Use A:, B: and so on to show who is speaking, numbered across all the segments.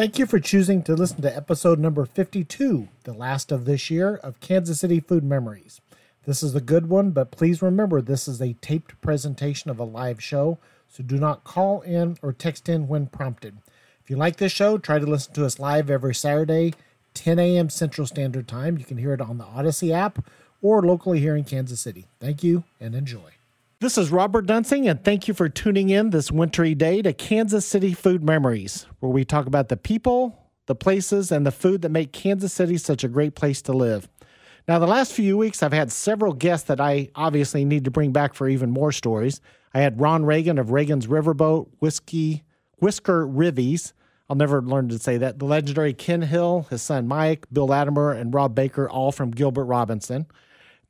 A: Thank you for choosing to listen to episode number 52, the last of this year of Kansas City Food Memories. This is a good one, but please remember this is a taped presentation of a live show, so do not call in or text in when prompted. If you like this show, try to listen to us live every Saturday, 10 a.m. Central Standard Time. You can hear it on the Odyssey app or locally here in Kansas City. Thank you and enjoy. This is Robert Dunsing, and thank you for tuning in this wintry day to Kansas City Food Memories, where we talk about the people, the places, and the food that make Kansas City such a great place to live. Now, the last few weeks, I've had several guests that I obviously need to bring back for even more stories. I had Ron Reagan of Reagan's Riverboat, Whiskey, Whisker Rivies. I'll never learn to say that. The legendary Ken Hill, his son Mike, Bill Latimer, and Rob Baker, all from Gilbert Robinson.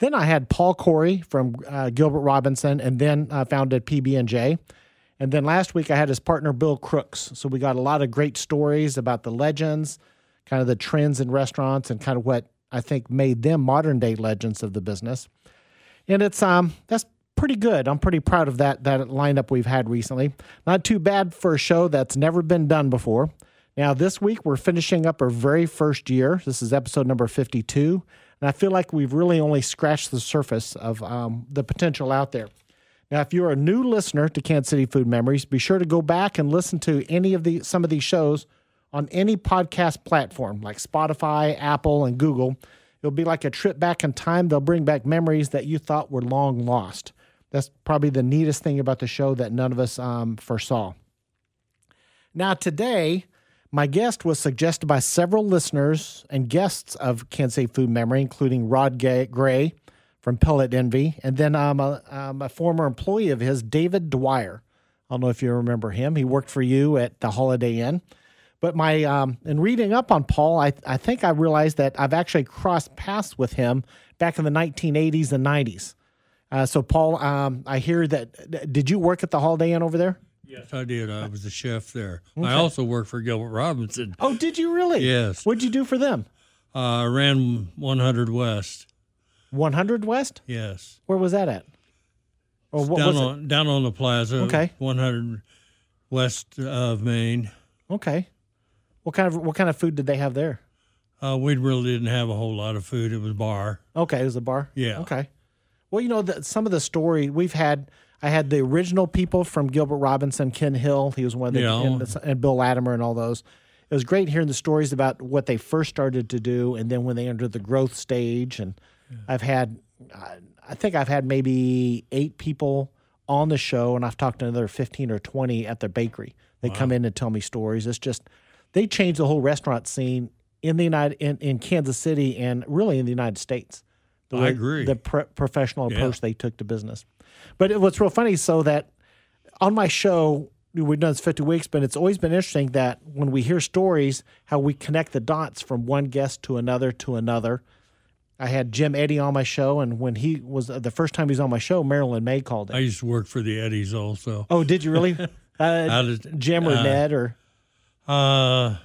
A: Then I had Paul Corey from uh, Gilbert Robinson, and then uh, founded PB&J. And then last week I had his partner Bill Crooks. So we got a lot of great stories about the legends, kind of the trends in restaurants, and kind of what I think made them modern day legends of the business. And it's um that's pretty good. I'm pretty proud of that that lineup we've had recently. Not too bad for a show that's never been done before. Now this week we're finishing up our very first year. This is episode number 52. And I feel like we've really only scratched the surface of um, the potential out there. Now, if you're a new listener to Kansas City Food Memories, be sure to go back and listen to any of the some of these shows on any podcast platform like Spotify, Apple, and Google. It'll be like a trip back in time. They'll bring back memories that you thought were long lost. That's probably the neatest thing about the show that none of us um, foresaw. Now, today, my guest was suggested by several listeners and guests of Kansas City Food Memory, including Rod Gray from Pellet Envy, and then um, a, um, a former employee of his, David Dwyer. I don't know if you remember him. He worked for you at the Holiday Inn. But my um, in reading up on Paul, I, I think I realized that I've actually crossed paths with him back in the 1980s and 90s. Uh, so, Paul, um, I hear that. Did you work at the Holiday Inn over there?
B: Yes, I did. I was a chef there. Okay. I also worked for Gilbert Robinson.
A: Oh, did you really?
B: Yes.
A: What'd you do for them?
B: Uh, I ran 100 West.
A: 100 West?
B: Yes.
A: Where was that at?
B: Or what down on down on the plaza.
A: Okay.
B: 100 west of Main.
A: Okay. What kind of what kind of food did they have there?
B: Uh, we really didn't have a whole lot of food. It was bar.
A: Okay, it was a bar.
B: Yeah.
A: Okay. Well, you know, the, some of the story we've had I had the original people from Gilbert Robinson, Ken Hill. He was one of the,
B: yeah.
A: and, and, Bill Latimer and all those. It was great hearing the stories about what they first started to do, and then when they entered the growth stage. And yeah. I've had, I think I've had maybe eight people on the show, and I've talked to another fifteen or twenty at their bakery. They wow. come in and tell me stories. It's just they changed the whole restaurant scene in the United in, in Kansas City and really in the United States.
B: The I agree.
A: The pre- professional approach yeah. they took to business. But what's real funny, so that on my show, we've done this 50 weeks, but it's always been interesting that when we hear stories, how we connect the dots from one guest to another to another. I had Jim Eddy on my show, and when he was the first time he was on my show, Marilyn Maye called it.
B: I used to work for the Eddies also.
A: Oh, did you really? Uh, did, Jim or uh, Ned or?
B: Uh,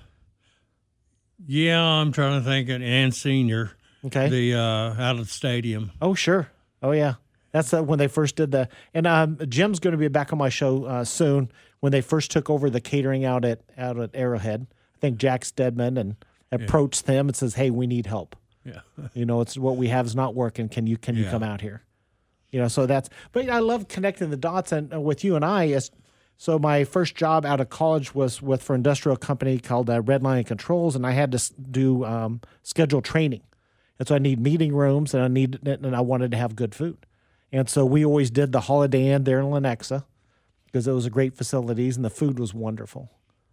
B: yeah, I'm trying to think. of Ann Senior.
A: Okay.
B: The uh, out of the stadium.
A: Oh sure. Oh yeah. That's uh, when they first did the. And um, Jim's going to be back on my show uh, soon. When they first took over the catering out at out at Arrowhead, I think Jack Steadman and approached yeah. them and says, "Hey, we need help.
B: Yeah,
A: you know, it's what we have is not working. Can you can you come out here? You know, so that's. But I love connecting the dots and uh, with you and I is. So my first job out of college was with for industrial company called uh, Redline Controls, and I had to do um, schedule training, and so I need meeting rooms, and I need and I wanted to have good food. And so we always did the Holiday Inn there in Lenexa because it was a great facilities and the food was wonderful.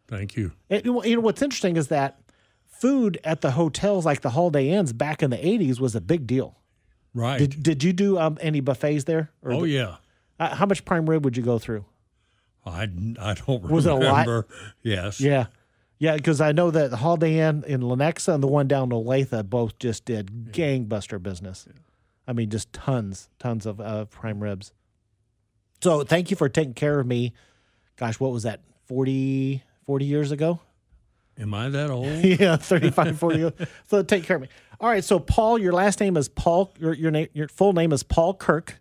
B: Thank you.
A: you know what's interesting is that food at the hotels like the Holiday Inns back in the 80s was a big deal.
B: Right.
A: Did, did you do um, any buffets there?
B: oh,
A: the,
B: yeah.
A: Uh, how much prime rib would you go through?
B: I, I don't remember.
A: was it a lot?
B: Yes.
A: Yeah. Yeah, because I know that the Holiday Inn in Lenexa and the one down in Olathe both just did gangbuster business. Yeah. I mean, just tons, tons of uh, prime ribs. So thank you for taking care of me. Gosh, what was that? 40, 40 years ago?
B: Am I that old?
A: yeah, 35, 40 years. So take care of me. All right. So Paul, your last name is Paul. Your your name, your full name is Paul Kirk.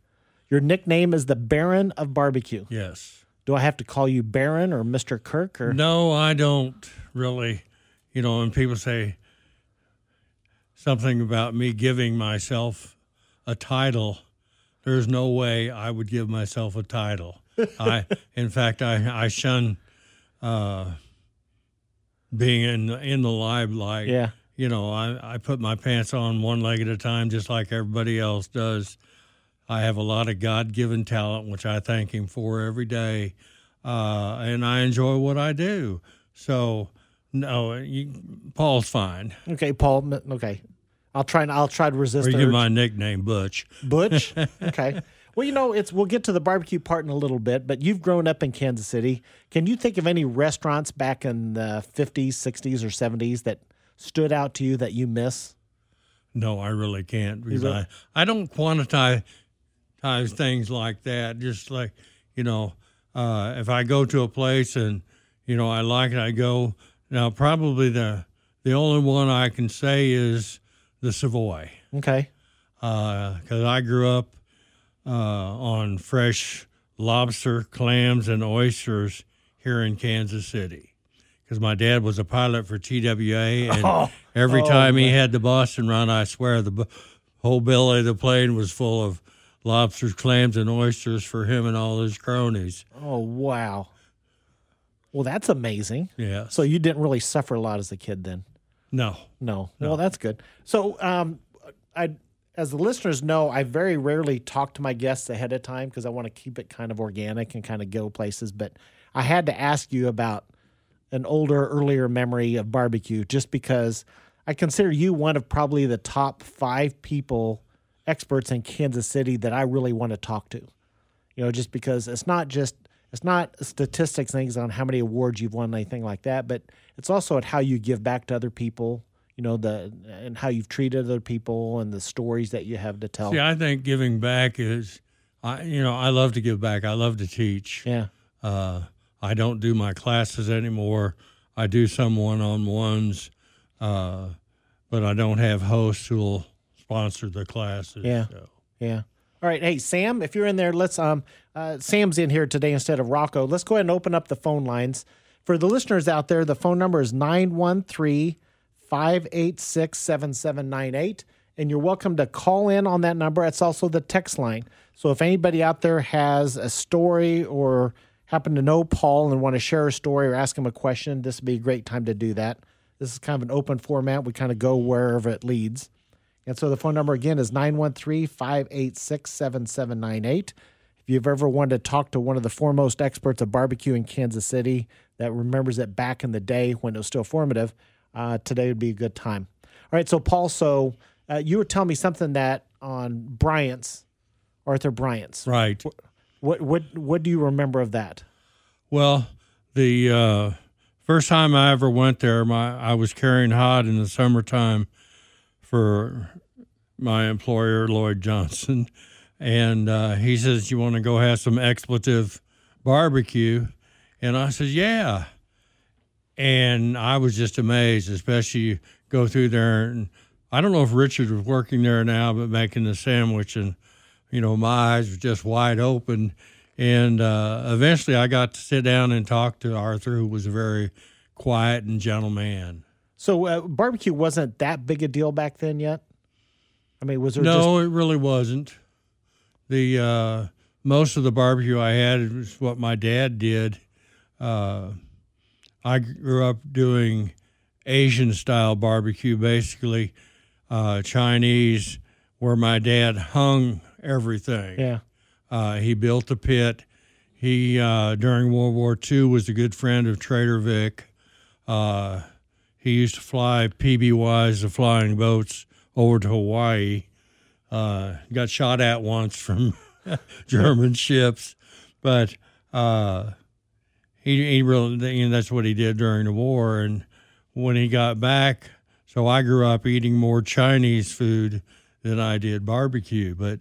A: Your nickname is the Baron of Barbecue.
B: Yes.
A: Do I have to call you Baron or Mr. Kirk or?
B: No, I don't really. you know, and people say something about me giving myself a title. There's no way I would give myself a title. I, in fact, I I shun uh, being in in the limelight.
A: Yeah.
B: You know, I I put my pants on one leg at a time, just like everybody else does. I have a lot of God given talent, which I thank Him for every day, uh, and I enjoy what I do. So, no, you, Paul's fine.
A: Okay, Paul. Okay, I'll try and I'll try to resist.
B: Or you my nickname Butch.
A: Butch. Okay. Well, you know, it's we'll get to the barbecue part in a little bit, but you've grown up in Kansas City. Can you think of any restaurants back in the 50s, 60s, or 70s that stood out to you that you miss?
B: No, I really can't because
A: really-
B: I, I don't quantize things like that. Just like, you know, uh, if I go to a place and, you know, I like it, I go. Now, probably the the only one I can say is the Savoy
A: Okay.
B: because I grew up uh, on fresh lobster, clams, and oysters here in Kansas City. Because my dad was a pilot for TWA, and
A: Oh,
B: every
A: oh,
B: time he had the Boston run, I swear the b- whole belly of the plane was full of lobsters, clams, and oysters for him and all his cronies.
A: Oh, wow. Well, that's amazing.
B: Yeah.
A: So you didn't really suffer a lot as a kid then?
B: No.
A: No. Well, that's good. So, um, I, as the listeners know, I very rarely talk to my guests ahead of time because I want to keep it kind of organic and kind of go places. But I had to ask you about an older, earlier memory of barbecue just because I consider you one of probably the top five people, experts in Kansas City that I really want to talk to. You know, just because it's not just it's not statistics things on how many awards you've won, anything like that, but it's also at how you give back to other people. You know the and how you've treated other people and the stories that you have to tell.
B: See, I think giving back is, I you know, I love to give back. I love to teach.
A: yeah.
B: Uh, I don't do my classes anymore. I do some one on ones, uh, but I don't have hosts who will sponsor the classes.
A: Yeah.
B: so.
A: Yeah. All right. Hey, Sam, if you're in there, let's um uh, Sam's in here today instead of Rocco. Let's go ahead and open up the phone lines. For the listeners out there, the phone number is 913 586 7798. And you're welcome to call in on that number. It's also the text line. So if anybody out there has a story or happen to know Paul and want to share a story or ask him a question, this would be a great time to do that. This is kind of an open format. We kind of go wherever it leads. And so the phone number again is 913 586 7798. If you've ever wanted to talk to one of the foremost experts of barbecue in Kansas City that remembers it back in the day when it was still formative, uh, today would be a good time. All right, so Paul, so uh, you were telling me something that on Bryant's, Arthur Bryant's.
B: Right.
A: What what what do you remember of that?
B: Well, the uh, first time I ever went there, my I was carrying hot in the summertime for my employer Lloyd Johnson, and uh, he says, "You want to go have some expletive barbecue?" And I said, "Yeah." And I was just amazed, especially go through there, and I don't know if Richard was working there now, but making the sandwich, and you know, my eyes were just wide open. And uh, eventually I got to sit down and talk to Arthur, who was a very quiet and gentle man.
A: So uh, barbecue wasn't that big a deal back then yet. I mean, was there just
B: No, it really wasn't. The uh, most of the barbecue I had was what my dad did. Uh, I grew up doing Asian style barbecue, basically uh, Chinese, where my dad hung everything.
A: yeah?
B: Uh, he built a pit. He uh, during World War II was a good friend of Trader Vic. Uh, he used to fly PBYs, the flying boats, over to Hawaii. Uh, got shot at once from German ships, but uh, he he really you know, that's what he did during the war. And when he got back, so I grew up eating more Chinese food than I did barbecue, but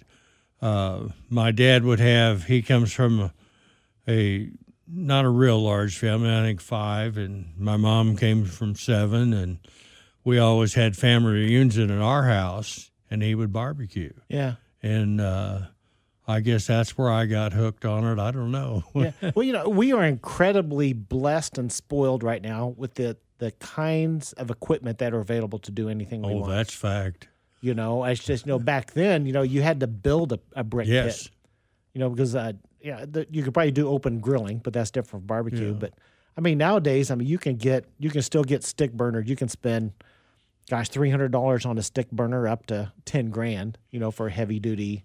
B: uh, my dad would have. He comes from a, a not a real large family. I think five, and my mom came from seven, and we always had family reunions in our house, and he would barbecue,
A: Yeah.
B: and uh, I guess that's where I got hooked on it. I don't know.
A: yeah. Well, you know, we are incredibly blessed and spoiled right now with the the kinds of equipment that are available to do anything we
B: Oh,
A: want.
B: that's fact.
A: You know, it's just you know back then, you know, you had to build a, a brick
B: Yes.
A: pit. You know, because uh, yeah, the, you could probably do open grilling, but that's different from barbecue.
B: Yeah.
A: But I mean, nowadays, I mean, you can get you can still get stick burners. You can spend, gosh, three hundred dollars on a stick burner, up to ten grand. You know, for heavy duty.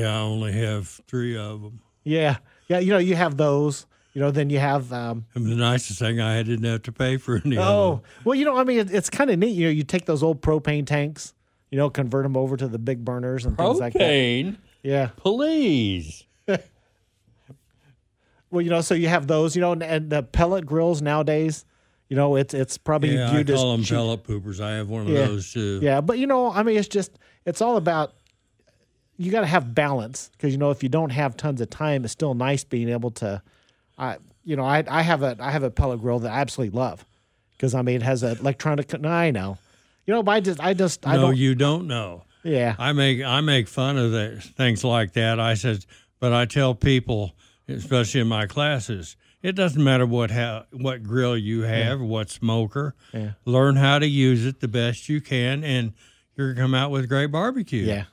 B: Yeah, I only have three of them.
A: Yeah, yeah. You know, you have those. You know, then you have. Um,
B: And the nicest thing, I didn't have to pay for any of
A: oh,
B: them.
A: well, you know, I mean, it, it's kind of neat. You know, you take those old propane tanks. You know, convert them over to the big burners and things like that.
B: Propane,
A: Yeah.
B: please.
A: Well, you know, so you have those, you know, and, and the pellet grills nowadays, you know, it's it's probably
B: Yeah, I
A: viewed as
B: them
A: cheap.
B: pellet poopers. I have one of
A: Yeah.
B: those too.
A: Yeah, but you know, I mean, it's just it's all about you got to have balance because you know if you don't have tons of time, it's still nice being able to. I you know I I have a I have a pellet grill that I absolutely love because I mean it has an electronic. No, I know, you know, but I just I just I
B: no,
A: don't.
B: you don't know.
A: yeah,
B: I make I make fun of the, things like that. I said, but I tell people, especially in my classes, it doesn't matter what how, what grill you have, what smoker.
A: Yeah.
B: Learn how to use it the best you can, and you're gonna come out with great barbecue.
A: yeah,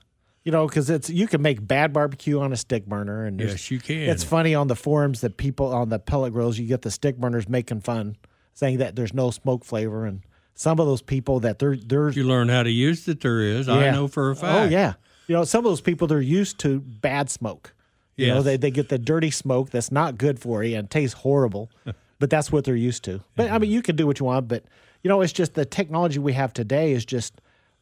A: you know, because it's you can make bad barbecue on a stick burner and
B: Yes, you can.
A: It's funny on the forums that people on the pellet grills, you get the stick burners making fun, saying that there's no smoke flavor, and some of those people that they're they're
B: you learn how to use it. There is. I know for a oh, fact.
A: oh yeah, you know some of those people they're used to bad smoke. You know they they get the dirty smoke that's not good for you and tastes horrible, but that's what they're used to. But I mean you can do what you want, but you know it's just the technology we have today is just.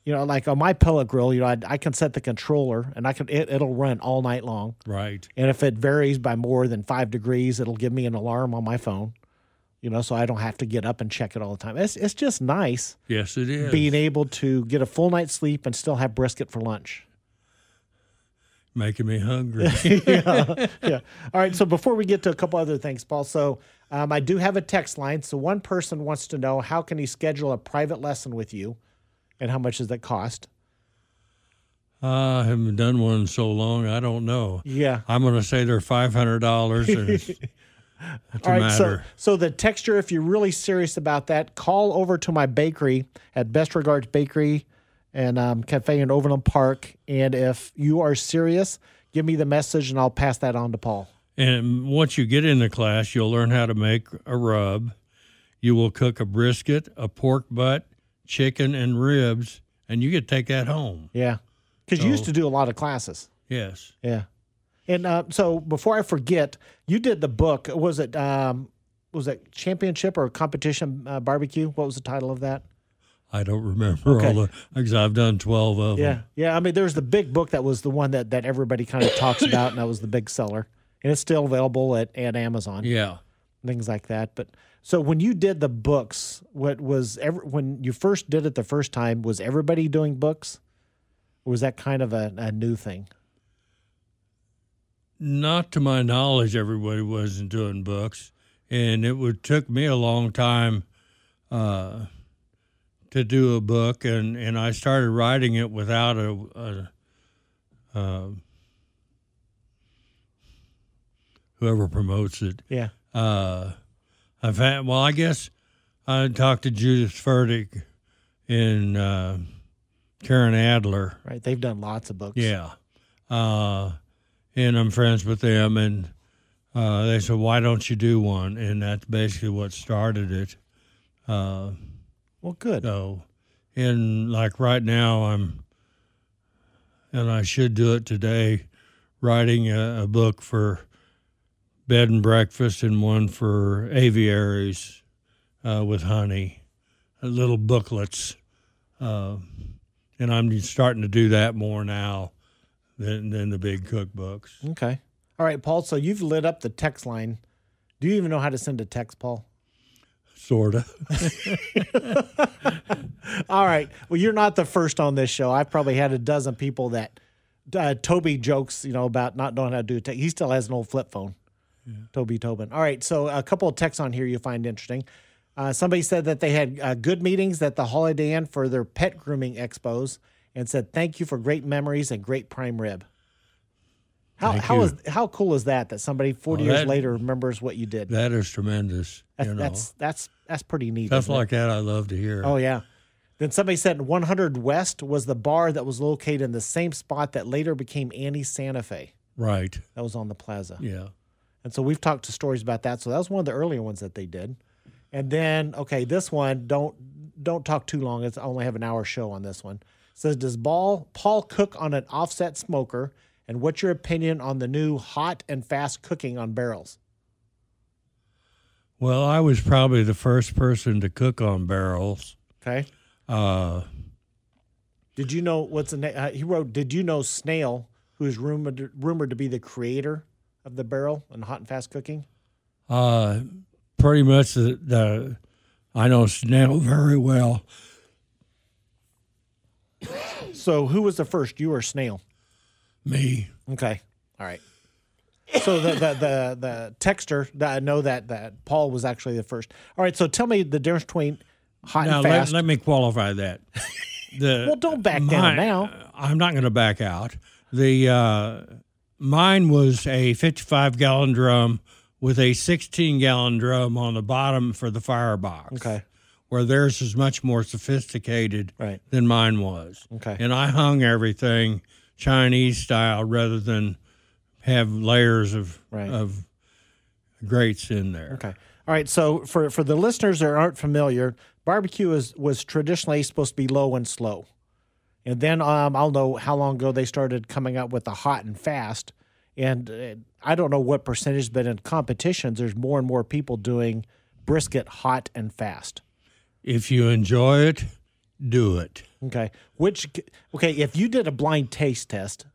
A: You know, like on my pellet grill, you know, I, I can set the controller and I can it, it'll run all night long.
B: Right.
A: And if it varies by more than five degrees, it'll give me an alarm on my phone. You know, so I don't have to get up and check it all the time. It's it's just nice
B: Yes, it is.
A: being able to get a full night's sleep and still have brisket for lunch.
B: Making me hungry.
A: yeah. yeah. All right. So before we get to a couple other things, Paul, so um, I do have a text line. So one person wants to know how can he schedule a private lesson with you, and how much does that cost?
B: I haven't done one in so long. I don't know.
A: Yeah.
B: I'm going to say they're five hundred dollars. It's a
A: All right, so so the texture, if you're really serious about that, call over to my bakery at Best Regards Bakery and um, Cafe in Overland Park. And if you are serious, give me the message and I'll pass that on to Paul.
B: And once you get in the class, you'll learn how to make a rub. You will cook a brisket, a pork butt, chicken, and ribs, and you could take that home.
A: Yeah, because you used to do a lot of classes.
B: Yes.
A: Yeah, and uh, so before I forget, you did the book. Was it um, was it championship or competition uh, barbecue? What was the title of that?
B: I don't remember
A: Okay.
B: all the because I've done twelve of
A: Yeah,
B: them.
A: yeah. Yeah. I mean, there's the big book that was the one that that everybody kind of talks about, and that was the big seller, and it's still available at at Amazon,
B: Yeah.
A: things like that. But so when you did the books, what was ever when you first did it the first time? Was everybody doing books, or was that kind of a, a new thing?
B: Not to my knowledge, everybody wasn't doing books, and it would took me a long time uh, to do a book, and, and I started writing it without a, a uh, whoever promotes it.
A: Yeah,
B: Uh, I've had well, I guess I talked to Judith Fertig and uh, Karen Adler.
A: right. They've done lots of books.
B: Yeah. Uh, and I'm friends with them, and uh, they said, "Why don't you do one?" And that's basically what started it. Uh,
A: Well, good.
B: so, and like right now, I'm, and I should do it today, writing a, a book for bed and breakfast and one for apiaries uh, with honey, uh, little booklets. Uh, and I'm starting to do that more now than, than the big cookbooks.
A: Okay. All right, Paul. So you've lit up the text line. Do you even know how to send a text, Paul?
B: Sort of.
A: All right. Well, you're not the first on this show. I've probably had a dozen people that uh, Toby jokes, you know, about not knowing how to do text. He still has an old flip phone. Toby Tobin. All right. So a couple of texts on here you find interesting. Uh, somebody said that they had uh, good meetings at the Holiday Inn for their pet grooming expos and said, thank you for great memories and great prime rib. How
B: Thank
A: how is how cool is that that somebody 40
B: Oh,
A: years
B: that-
A: later remembers what you did?
B: That is tremendous.
A: That's
B: you know,
A: that's that's that's pretty neat.
B: stuff
A: isn't it?
B: like that I love to hear.
A: Oh yeah. Then somebody said 100 West was the bar that was located in the same spot that later became Annie Santa Fe.
B: Right.
A: That was on the plaza.
B: Yeah.
A: And so we've talked to stories about that. So that was one of the earlier ones that they did. And then okay, this one don't don't talk too long. It's I only have an hour show on this one. It says does Ball Paul cook on an offset smoker? And what's your opinion on the new hot and fast cooking on barrels?
B: Well, I was probably the first person to cook on barrels.
A: Okay.
B: Uh,
A: Did you know what's the name? Uh, he wrote, "Did you know Snail, who is rumored rumored to be the creator of the barrel and hot and fast cooking?"
B: uh, pretty much the, the I know snail very well.
A: So, who was the first, you or Snail?
B: Me.
A: Okay, all right. So the the the, the texter that I know that that Paul was actually the first. All right. So tell me the difference between hot
B: Now
A: and
B: let,
A: fast.
B: let me qualify that. The
A: well, don't back down now.
B: I'm not going to back out. The uh, mine was a 55 gallon drum with a 16 gallon drum on the bottom for the firebox.
A: Okay.
B: Where theirs is much more sophisticated
A: Right.
B: than mine was.
A: Okay.
B: And I hung everything Chinese style rather than have layers of
A: Right.
B: of grates in there.
A: Okay. All right. So for for the listeners that aren't familiar, barbecue is was traditionally supposed to be low and slow, and then um, I'll know how long ago they started coming up with the hot and fast. And uh, I don't know what percentage, but in competitions, there's more and more people doing brisket hot and fast.
B: If you enjoy it, do it.
A: Okay. Which okay, if you did a blind taste test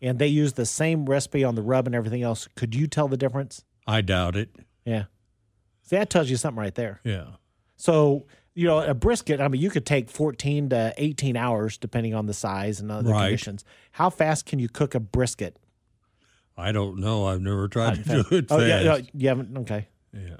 A: and they used the same recipe on the rub and everything else, could you tell the difference?
B: I doubt it.
A: Yeah. See, that tells you something right there.
B: Yeah.
A: So, you know, a brisket, I mean, you could take 14 to 18 hours depending on the size and other
B: Right.
A: conditions. How fast can you cook a brisket?
B: I don't know. I've never tried to do it
A: Oh,
B: fast.
A: yeah, no, you haven't. Okay.
B: Yeah.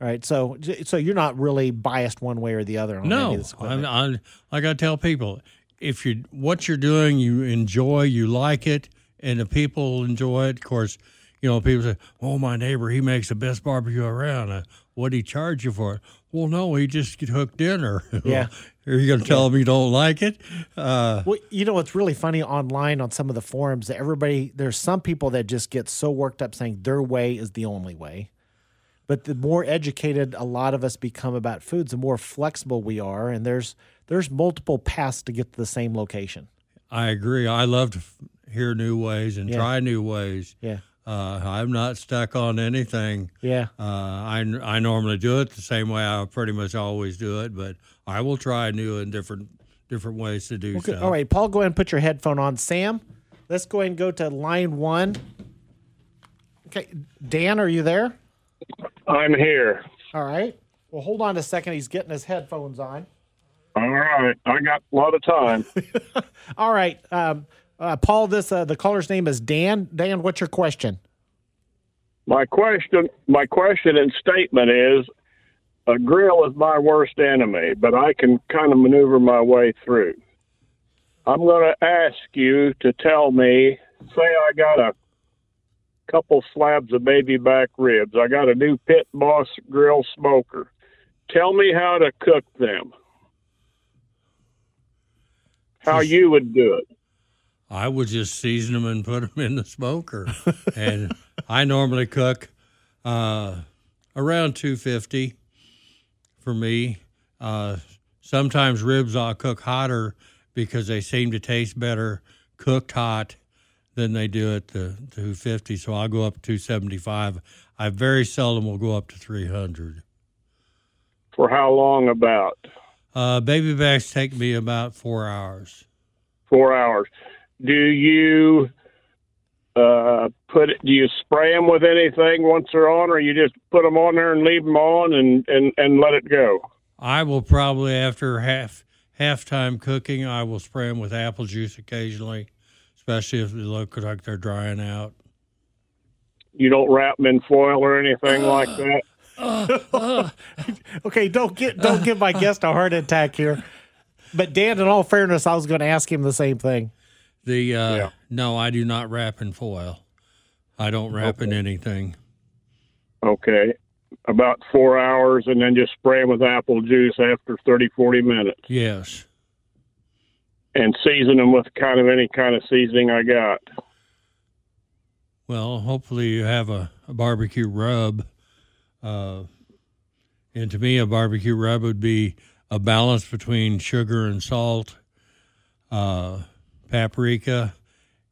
A: All right. So, so you're not really biased one way or the other
B: No,
A: of this
B: I'm,
A: equipment.
B: I'm, like I tell people, if you what you're doing, you enjoy, you like it, and the people enjoy it. Of course, you know people say, "Oh, my neighbor, he makes the best barbecue around. Uh, what he charge you for it?" Well, no, he just get hooked dinner.
A: Yeah.
B: Are you going to tell him you don't like it? Uh,
A: Well, you know what's really funny online on some of the forums that everybody there's some people that just get so worked up saying their way is the only way. But the more educated a lot of us become about foods, the more flexible we are, and there's there's multiple paths to get to the same location.
B: I agree. I love to hear new ways and
A: Yeah.
B: try new ways.
A: Yeah,
B: Uh, I'm not stuck on anything.
A: yeah.
B: Uh, I, I normally do it the same way I pretty much always do it, but I will try new and different different ways to do
A: Good.
B: stuff.
A: All right, Paul, go ahead and put your headphone on. Sam, let's go ahead and go to line one. Okay, Dan, are you there?
C: I'm here.
A: All right. Well, hold on a second. He's getting his headphones on.
C: All right. I got a lot of time.
A: All right, um, uh, Paul. This uh, the caller's name is Dan. Dan, what's your question?
C: my question my question and statement is a grill is my worst enemy, but I can kind of maneuver my way through. I'm going to ask you to tell me say I got a couple slabs of baby back ribs. I got a new Pit Boss grill smoker. Tell me how to cook them. How you would do it.
B: I would just season them and put them in the smoker, and I normally cook uh, around 250 for me. Uh, sometimes ribs I'll cook hotter because they seem to taste better cooked hot than they do at the 250. So I'll go up to 275. I very seldom will go up to 300.
C: For how long about?
B: Uh, baby backs take me about four hours.
C: four hours. Do you uh, put? Do you spray them with anything once they're on, or you just put them on there and leave them on and and and let it go?
B: I will probably after half halftime cooking, I will spray them with apple juice occasionally, especially if they look like they're drying out.
C: You don't wrap them in foil or anything like that.
A: Okay, don't get don't give my guest a heart attack here. But Dan, in all fairness, I was going to ask him the same thing.
B: The uh,
C: Yeah.
B: no, I do not wrap in foil. I don't wrap in anything.
C: Okay. About four hours and then just spray them with apple juice after 30, 40 minutes.
B: Yes.
C: And season them with kind of any kind of seasoning I got.
B: Well, hopefully you have a, a barbecue rub. Uh, and to me, a barbecue rub would be a balance between sugar and salt, uh, paprika,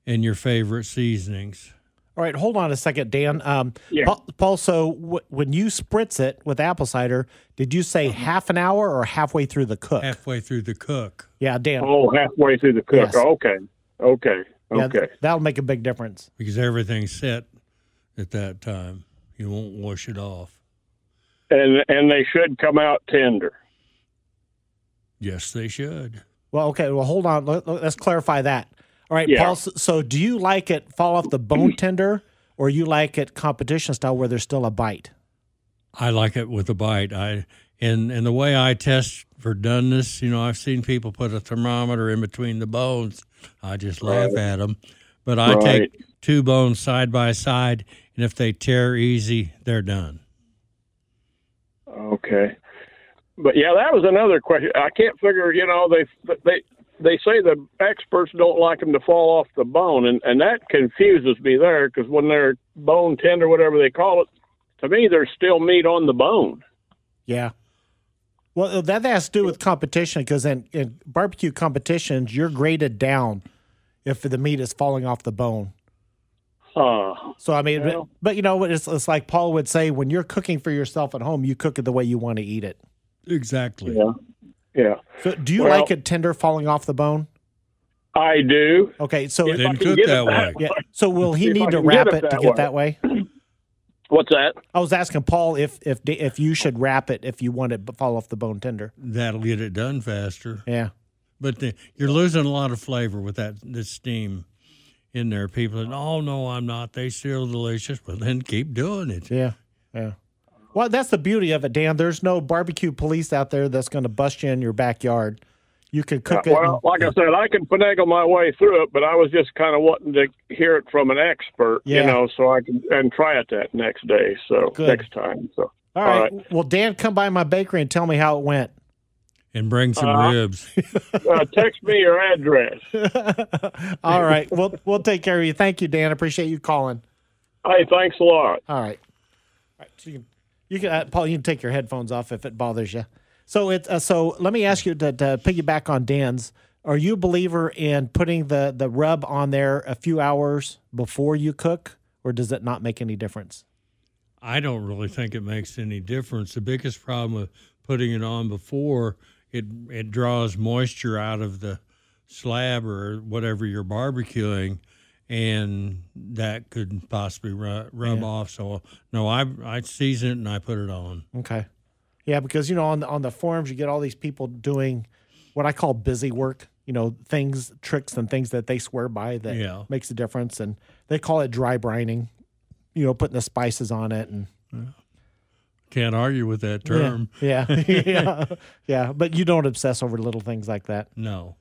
B: and your favorite seasonings.
A: All right, hold on a second, Dan. Um,
C: Yeah.
A: Paul, Paul, so w- when you spritz it with apple cider, did you say half an hour or halfway through the cook?
B: Halfway through the cook.
A: yeah, Dan.
C: Oh, halfway through the cook.
A: Yes.
C: Okay. Okay.
A: Yeah,
C: Okay.
A: that'll make a big difference.
B: because everything's set at that time. You won't wash it off.
C: And and they should come out tender.
B: Yes, they should.
A: Well, okay. Well, hold on. Let, us clarify that. All right,
C: Yeah.
A: Paul. So, so do you like it fall off the bone tender, or you like it competition style where there's still a bite?
B: I like it with a bite. I and and the way I test for doneness, you know, I've seen people put a thermometer in between the bones. I just laugh
C: Right.
B: at them. But I
C: Right.
B: take two bones side by side, and if they tear easy, they're done.
C: Okay. But yeah, that was another question. I can't figure. You know, they they they say the experts don't like them to fall off the bone, and and that confuses me there because when they're bone tender, whatever they call it, to me there's still meat on the bone.
A: Yeah. Well, uh, that has to do with competition because in, in barbecue competitions, you're graded down if the meat is falling off the bone.
C: Huh.
A: So I mean,
C: Well-
A: but, but you know, it's, it's like Paul would say: when you're cooking for yourself at home, you cook it the way you want to eat it.
B: Exactly.
C: Yeah. Yeah.
A: So, do you
C: Well-
A: like a tender, falling off the bone?
C: I do.
A: Okay, so
C: If I
B: Then cook that way.
A: yeah, so will he
C: If
A: need to wrap it,
C: it
A: to get
C: way.
A: that way?
C: What's that?
A: I was asking Paul if if if you should wrap it if you want it to fall off the bone tender.
B: That'll get it done faster.
A: Yeah.
B: But the, you're losing a lot of flavor with that the steam in there. People say, "Oh no, I'm not. They still delicious." But then keep doing it.
A: Yeah, yeah. Well, that's the beauty of it, Dan. There's no barbecue police out there that's going to bust you in your backyard. You can cook it.
C: well, like I said, I can finagle my way through it, but I was just kind of wanting to hear it from an expert,
A: Yeah.
C: you know, so I can and try it that next day. So
A: Good.
C: next time. So
A: all right. Well, Dan, come by my bakery and tell me how it went.
B: And bring some
C: Uh,
B: ribs.
C: uh, text me your address.
A: All right. We'll we'll take care of you. Thank you, Dan. Appreciate you calling.
C: Hey, thanks a lot.
A: All right. All right. So you can, you can uh, Paul, you can take your headphones off if it bothers you. So it's uh, so let me ask you to, to piggyback on Dan's. Are you a believer in putting the the rub on there a few hours before you cook, or does it not make any difference?
B: I don't really think it makes any difference. The biggest problem with putting it on before it it draws moisture out of the slab or whatever you're barbecuing, and that could possibly ru- rub
A: Yeah.
B: off. So no, I I season it and I put it on.
A: Okay. Yeah, because you know on the, on the forums you get all these people doing what I call busy work. You know, things, tricks, and things that they swear by that
B: Yeah.
A: makes a difference, and they call it dry brining. You know, putting the spices on it and
B: Can't argue with that
A: Yeah,
B: term.
A: Yeah, yeah, yeah. But you don't obsess over little things like that.
B: No.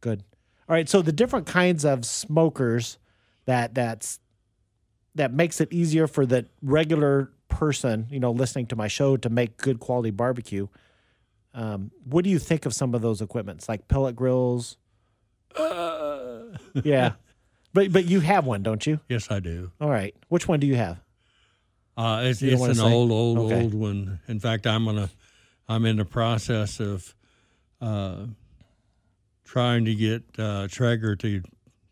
A: Good. All right. So the different kinds of smokers that that's that makes it easier for the regular person, you know, listening to my show to make good quality barbecue. Um, what do you think of some of those equipments, like pellet grills? yeah, but but you have one, don't you?
B: Yes, I do.
A: All right. Which one do you have?
B: Uh, it's
A: You
B: it's an
A: say?
B: old, old,
A: Okay.
B: old one. In fact, I'm gonna, I'm in the process of, uh, trying to get uh, Traeger to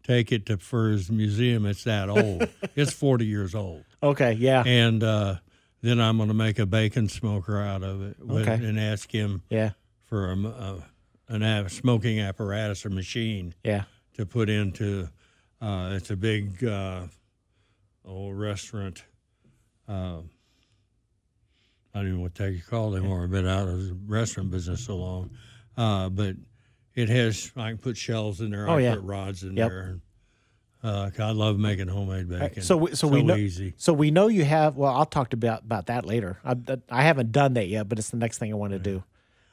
B: take it to for his museum. It's that old. it's 40 years old,
A: Okay. Yeah.
B: and uh, then I'm gonna make a bacon smoker out of it with,
A: Okay.
B: and ask him
A: Yeah.
B: for a, a- an a smoking apparatus or machine
A: Yeah.
B: to put into. Uh, it's a big uh, old restaurant. Uh, I don't even know what the heck you call it anymore. I've been out of the restaurant business so long. Uh, but it has, I can put shells in there.
A: Oh,
B: I
A: yeah.
B: put rods in
A: Yep.
B: there. Uh, I love making homemade bacon.
A: so we- so we know-
B: easy.
A: So we know you have. Well, I'll talk to about about that later. I, I haven't done that yet, but it's the next thing I want to do.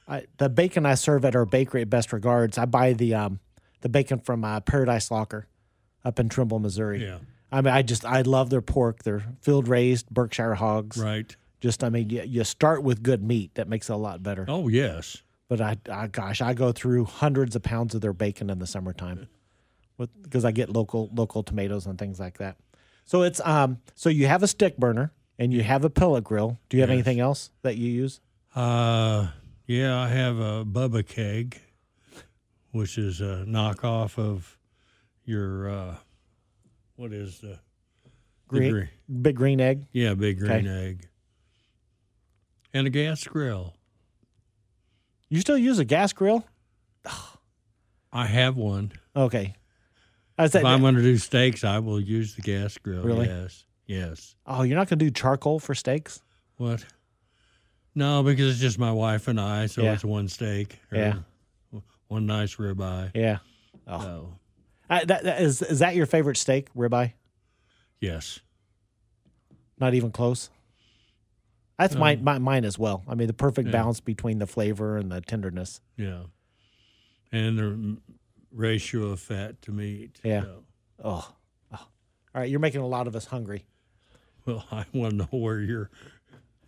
A: I, the bacon I serve at our bakery at Best Regards, I buy the um the bacon from uh, Paradise Locker up in Trimble, Missouri.
B: Yeah.
A: I mean, I just I love their pork. They're field raised Berkshire hogs.
B: Right.
A: Just I mean, you, you start with good meat. That makes it a lot better.
B: Oh yes.
A: But I, I gosh, I go through hundreds of pounds of their bacon in the summertime, because I get local local tomatoes and things like that. So it's um so you have a stick burner and you have a pellet grill. Do you have
B: Yes.
A: anything else that you use?
B: Uh, yeah, I have a Bubba keg, which is a knockoff of your uh, what is the,
A: Green,
B: green-
A: big green egg.
B: Yeah, big green
A: Okay.
B: egg. And a gas grill.
A: You still use a gas grill?
B: I have one.
A: Okay. I
B: If I'm going to do steaks, I will use the gas grill.
A: Really?
B: Yes. Yes.
A: oh, you're not going to do charcoal for steaks?
B: What? No, because it's just my wife and I, so
A: Yeah.
B: it's one steak.
A: Yeah.
B: One nice ribeye.
A: Yeah. Oh,
B: So,
A: I, that, that is is that your favorite steak, ribeye?
B: yes.
A: Not even close. That's mine,
B: Um,
A: my, mine as well. I mean, the perfect
B: Yeah.
A: balance between the flavor and the tenderness.
B: Yeah. And the ratio of fat to meat.
A: Yeah.
B: So,
A: Oh. oh. All right, you're making a lot of us hungry.
B: well, I want to know where you're.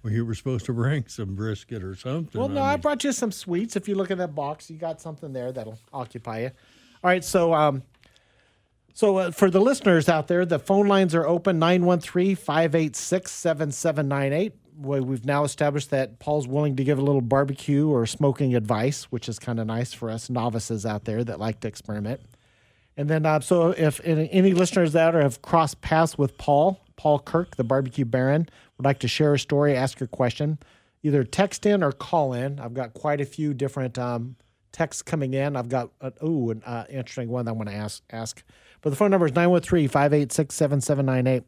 B: Where you were supposed to bring some brisket or something.
A: Well, no, I
B: mean,
A: brought you some sweets. If you look in that box, you got something there that'll occupy you. All right, so um, so uh, for the listeners out there, the phone lines are open 913-586-7798. We- We've now established that Paul's willing to give a little barbecue or smoking advice, which is kind of nice for us novices out there that like to experiment. And then, uh, so if any, listeners there have crossed paths with Paul, Paul Kirk, the barbecue baron, would like to share a story, ask your question, either text in or call in. I've got quite a few different um, texts coming in. I've got, uh, ooh, an uh, interesting one that I want to ask, ask. But the phone number is 913 586 7798.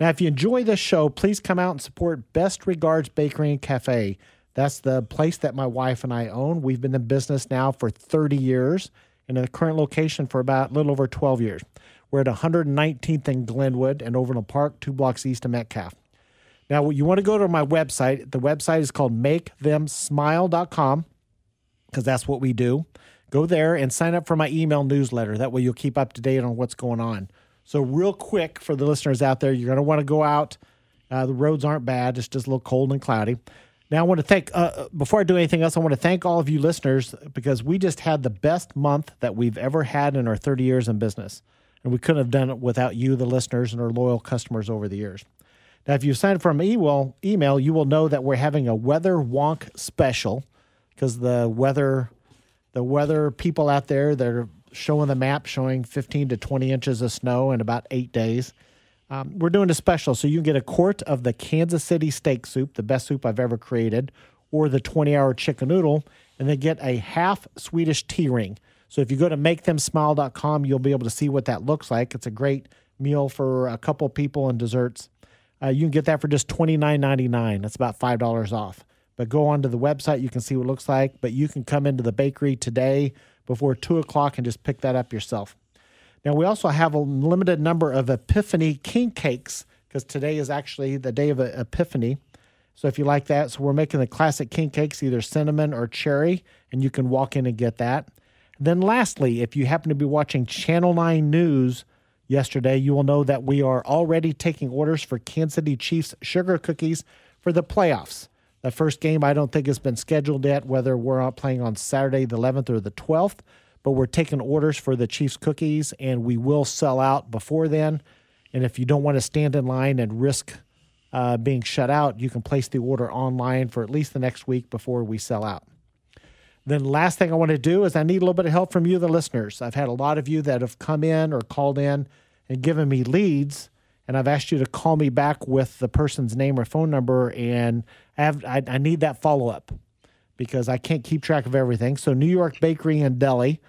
A: Now, if you enjoy this show, please come out and support Best Regards Bakery and Cafe. That's the place that my wife and I own. We've been in business now for 30 years and in the current location for about a little over 12 years. We're at 119th and Glenwood and Overland Park, two blocks east of Metcalf. Now, you want to go to my website. The website is called makethemsmile.com because that's what we do. Go there and sign up for my email newsletter. That way you'll keep up to date on what's going on. So, real quick for the listeners out there, you're going to want to go out. Uh, the roads aren't bad, it's just a little cold and cloudy. Now, I want to thank, uh, before I do anything else, I want to thank all of you listeners because we just had the best month that we've ever had in our 30 years in business. And we couldn't have done it without you, the listeners, and our loyal customers over the years. Now, if you sign up for my email, email, you will know that we're having a weather wonk special because the weather, the weather people out there that are showing the map showing 15 to 20 inches of snow in about eight days. Um, we're doing a special, so you can get a quart of the Kansas City steak soup, the best soup I've ever created, or the 20 hour chicken noodle, and then get a half Swedish tea ring. So if you go to makethemsmile.com, you'll be able to see what that looks like. It's a great meal for a couple people and desserts. Uh, you can get that for just $29.99. That's about $5 off. But go onto the website, you can see what it looks like. But you can come into the bakery today before 2 o'clock and just pick that up yourself. Now, we also have a limited number of Epiphany king cakes because today is actually the day of Epiphany. So if you like that, so we're making the classic king cakes, either cinnamon or cherry, and you can walk in and get that. Then, lastly, if you happen to be watching Channel 9 News yesterday, you will know that we are already taking orders for Kansas City Chiefs sugar cookies for the playoffs. The first game I don't think has been scheduled yet, whether we're playing on Saturday the 11th or the 12th, but we're taking orders for the Chiefs cookies and we will sell out before then. And if you don't want to stand in line and risk uh, being shut out, you can place the order online for at least the next week before we sell out. Then, last thing I want to do is I need a little bit of help from you, the listeners. I've had a lot of you that have come in or called in and given me leads, and I've asked you to call me back with the person's name or phone number, and I have I, I need that follow up because I can't keep track of everything. So, New York Bakery and Deli,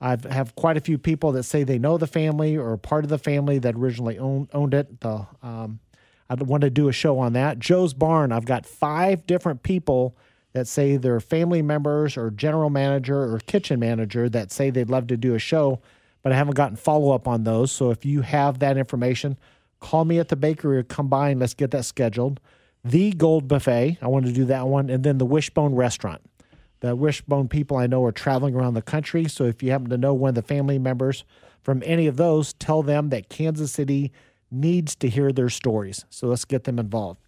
A: I have quite a few people that say they know the family or part of the family that originally owned, owned it. The um, I want to do a show on that. Joe's Barn, I've got five different people that say they're family members or general manager or kitchen manager that say they'd love to do a show, but I haven't gotten follow up on those. So if you have that information, call me at the bakery or come by and let's get that scheduled. The Gold Buffet, I want to do that one, and then the Wishbone Restaurant. The Wishbone people I know are traveling around the country. So if you happen to know one of the family members from any of those, tell them that Kansas City needs to hear their stories. So let's get them involved.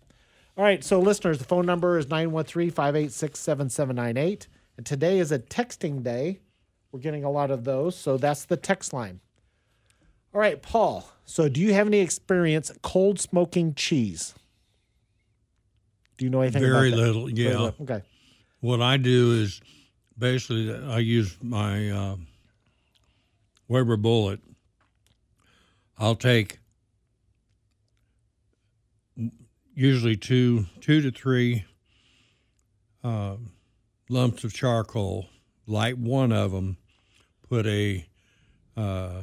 A: All right, so listeners, the phone number is 913 586 7798. And today is a texting day. We're getting a lot of those. So that's the text line. All right, Paul. So do you have any experience cold smoking cheese? Do you know anything
B: Very little,
A: Very
B: yeah.
A: little. Okay.
B: What I do is basically I use my uh, Weber bullet. I'll take usually two two to three uh, lumps of charcoal, light one of them, put a uh,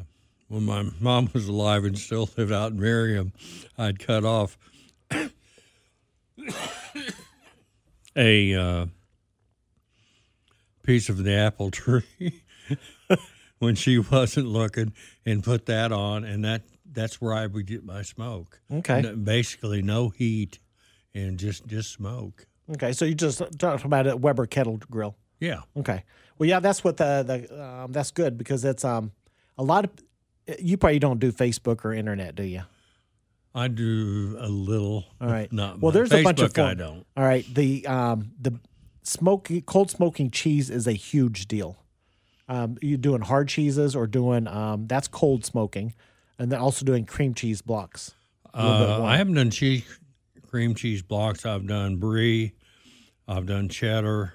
B: when my mom was alive and still lived out in Merriam, I'd cut off a uh, piece of the apple tree when she wasn't looking and put that on and that that's where I would get my smoke.
A: Okay.
B: No- basically no heat and just just smoke.
A: Okay. So you just talked about a Weber kettle grill.
B: Yeah.
A: Okay. Well, yeah, that's what the the um, that's good because it's um a lot of you probably don't do Facebook or internet, do you?
B: I do a little.
A: All right.
B: Not
A: well,
B: much.
A: there's a bunch of
B: Facebook, I don't.
A: All right. The um the smoking cold smoking cheese is a huge deal. Um, you doing hard cheeses or doing um that's cold smoking, and then also doing cream cheese blocks. A little bit
B: Uh. I haven't done cheese cream cheese blocks. I've done brie. I've done cheddar.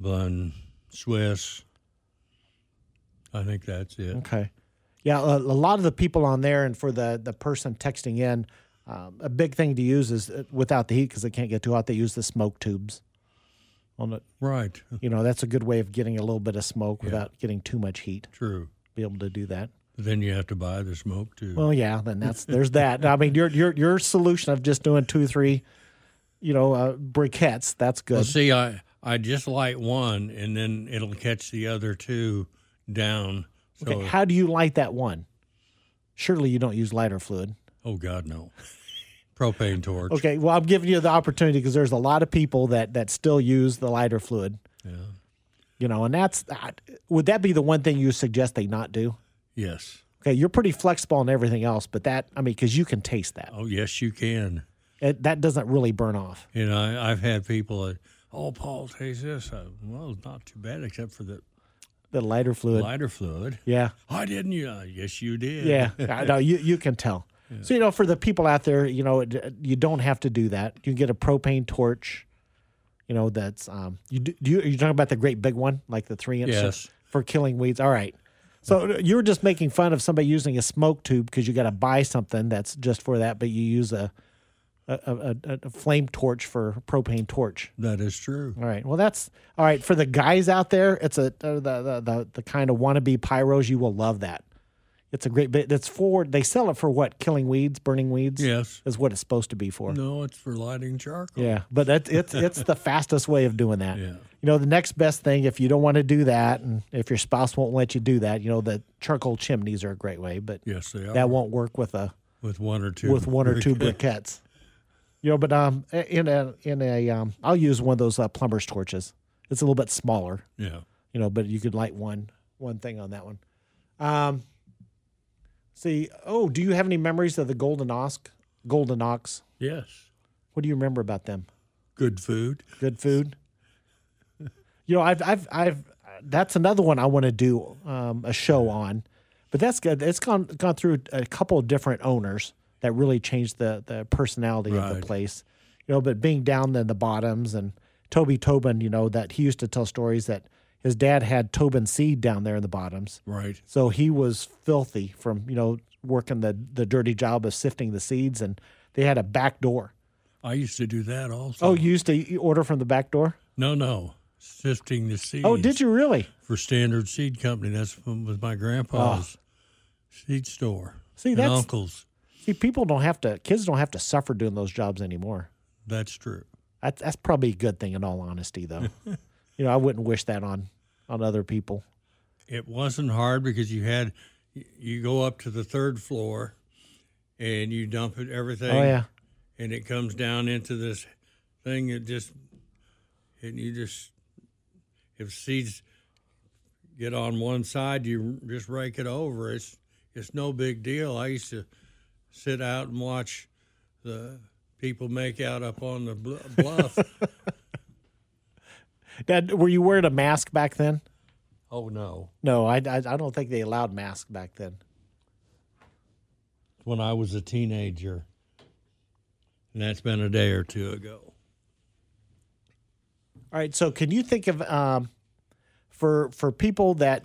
B: Done Swiss. I think that's it.
A: Okay. Yeah, a, a lot of the people on there, and for the the person texting in, um, a big thing to use is uh, without the heat because it can't get too hot. They use the smoke tubes. On it,
B: Right.
A: you know, that's a good way of getting a little bit of smoke without getting too much heat.
B: True.
A: Be able to do that.
B: Then you have to buy the smoke too.
A: Well, yeah, then that's there's that. I mean, your your your solution of just doing two, three, you know, uh, briquettes. That's good.
B: Well, see, I I just light one, and then it'll catch the other two down. So,
A: okay, how do you light that one? Surely you don't use lighter fluid.
B: oh God, no. Propane torch.
A: Okay, well, I'm giving you the opportunity because there's a lot of people that that still use the lighter fluid.
B: Yeah.
A: You know, and that's would that be the one thing you suggest they not do?
B: Yes.
A: Okay, you're pretty flexible on everything else, but that I mean, because you can taste that,
B: Oh, yes, you can.
A: it, that doesn't really burn off.
B: You know, I, I've had people that, oh, Paul, taste this. I, well, it's not too bad except for the
A: The lighter fluid,
B: lighter fluid.
A: yeah,
B: I didn't. You? Uh, yes, you did.
A: yeah. I know you you can tell. So you know, for the people out there, you know, you don't have to do that. You can get a propane torch. You know, that's um. You do, do you, are you talking about the great big one, like the three inch
B: Yes.
A: for killing weeds? All right. So you were just making fun of somebody using a smoke tube because you got to buy something that's just for that, but you use a a, a, a, flame torch for propane torch.
B: That is true.
A: All right. Well, that's all right for the guys out there. It's a uh, the, the the the kind of wannabe pyros. You will love that. It's a great bit. It's for they sell it for what? Killing weeds, burning weeds.
B: Yes.
A: is what it's supposed to be for.
B: No, it's for lighting charcoal.
A: Yeah, but that's it's it's the fastest way of doing that.
B: Yeah.
A: You know, the next best thing if you don't want to do that, and if your spouse won't let you do that, you know, the charcoal chimneys are a great way, but
B: Yes, they are.
A: that won't work with a
B: with one or two.
A: with one or two briquettes. You know, but um, in a in a um, I'll use one of those uh, plumber's torches. It's a little bit smaller,
B: Yeah.
A: you know, but you could light one one thing on that one. Um, see, oh, do you have any memories of the Golden Ox? Golden Ox.
B: Yes.
A: What do you remember about them?
B: Good food.
A: Good food. you know, I've I've I've that's another one I want to do um, a show on, but that's good. It's gone gone through a couple of different owners that really changed the the personality of the place. You know, but being down in the bottoms and Toby Tobin, you know, that he used to tell stories that his dad had Tobin seed down there in the bottoms.
B: Right.
A: So he was filthy from, you know, working the the dirty job of sifting the seeds and they had a back door.
B: I used to do that also.
A: Oh, you used to order from the back door?
B: no, no. Sifting the seeds.
A: Oh, did you really?
B: For Standard Seed Company. That's from was my grandpa's ah. seed store.
A: Oh. See, that's-
B: uncle's.
A: See, people don't have to, kids don't have to suffer doing those jobs anymore.
B: That's true.
A: That's, that's probably a good thing in all honesty, though. you know, I wouldn't wish that on, on other people.
B: It wasn't hard because you had you go up to the third floor and you dump it everything.
A: Oh, yeah.
B: and it comes down into this thing that just and you just if seeds get on one side you just rake it over it's it's no big deal i used to sit out and watch the people make out up on the bluff.
A: Dad, were you wearing a mask back then?
B: oh no,
A: No, I, I, I don't think they allowed masks back then.
B: when I was a teenager, and that's been a day or two ago.
A: All right. So, can you think of um, for for people that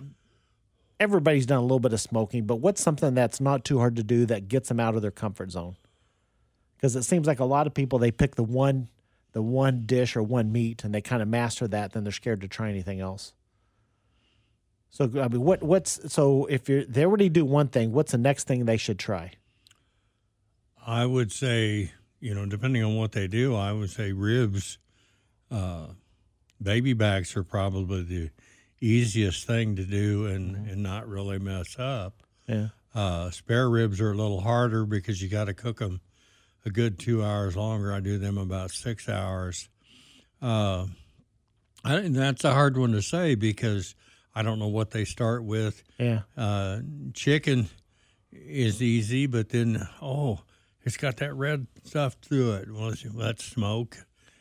A: everybody's done a little bit of smoking, but what's something that's not too hard to do that gets them out of their comfort zone? Because it seems like a lot of people they pick the one the one dish or one meat and they kind of master that, then they're scared to try anything else. So, I mean, what what's so if you're they already do one thing, what's the next thing they should try?
B: I would say, you know, depending on what they do, I would say ribs, uh, baby backs are probably the easiest thing to do and, and not really mess up.
A: Yeah.
B: Uh, spare ribs are a little harder because you got to cook them a good two hours longer. I do them about six hours. Uh, I, and that's a hard one to say because I don't know what they start with.
A: Yeah.
B: Uh, chicken is easy, but then oh, it's got that red stuff through it. Well, that's smoke.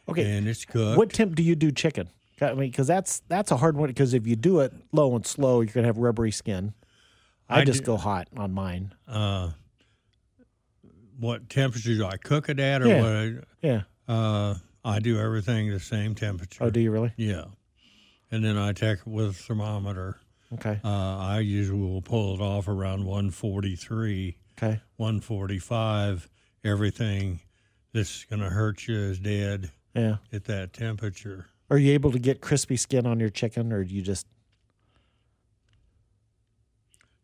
A: Okay.
B: and it's cooked.
A: What temp do you do chicken? I mean, because that's that's a hard one. Because if you do it low and slow, you're gonna have rubbery skin. I,
B: I
A: just
B: do-
A: go hot on mine.
B: Uh, what temperature do I cook it at, or
A: Yeah.
B: what?
A: Yeah.
B: I, uh, I do everything the same temperature.
A: Oh, do you really?
B: Yeah, and then I check it with a thermometer.
A: Okay.
B: Uh, I usually will pull it off around 143,
A: Okay.
B: 145. Everything that's going to hurt you is dead
A: Yeah.
B: at that temperature.
A: Are you able to get crispy skin on your chicken, or do you just?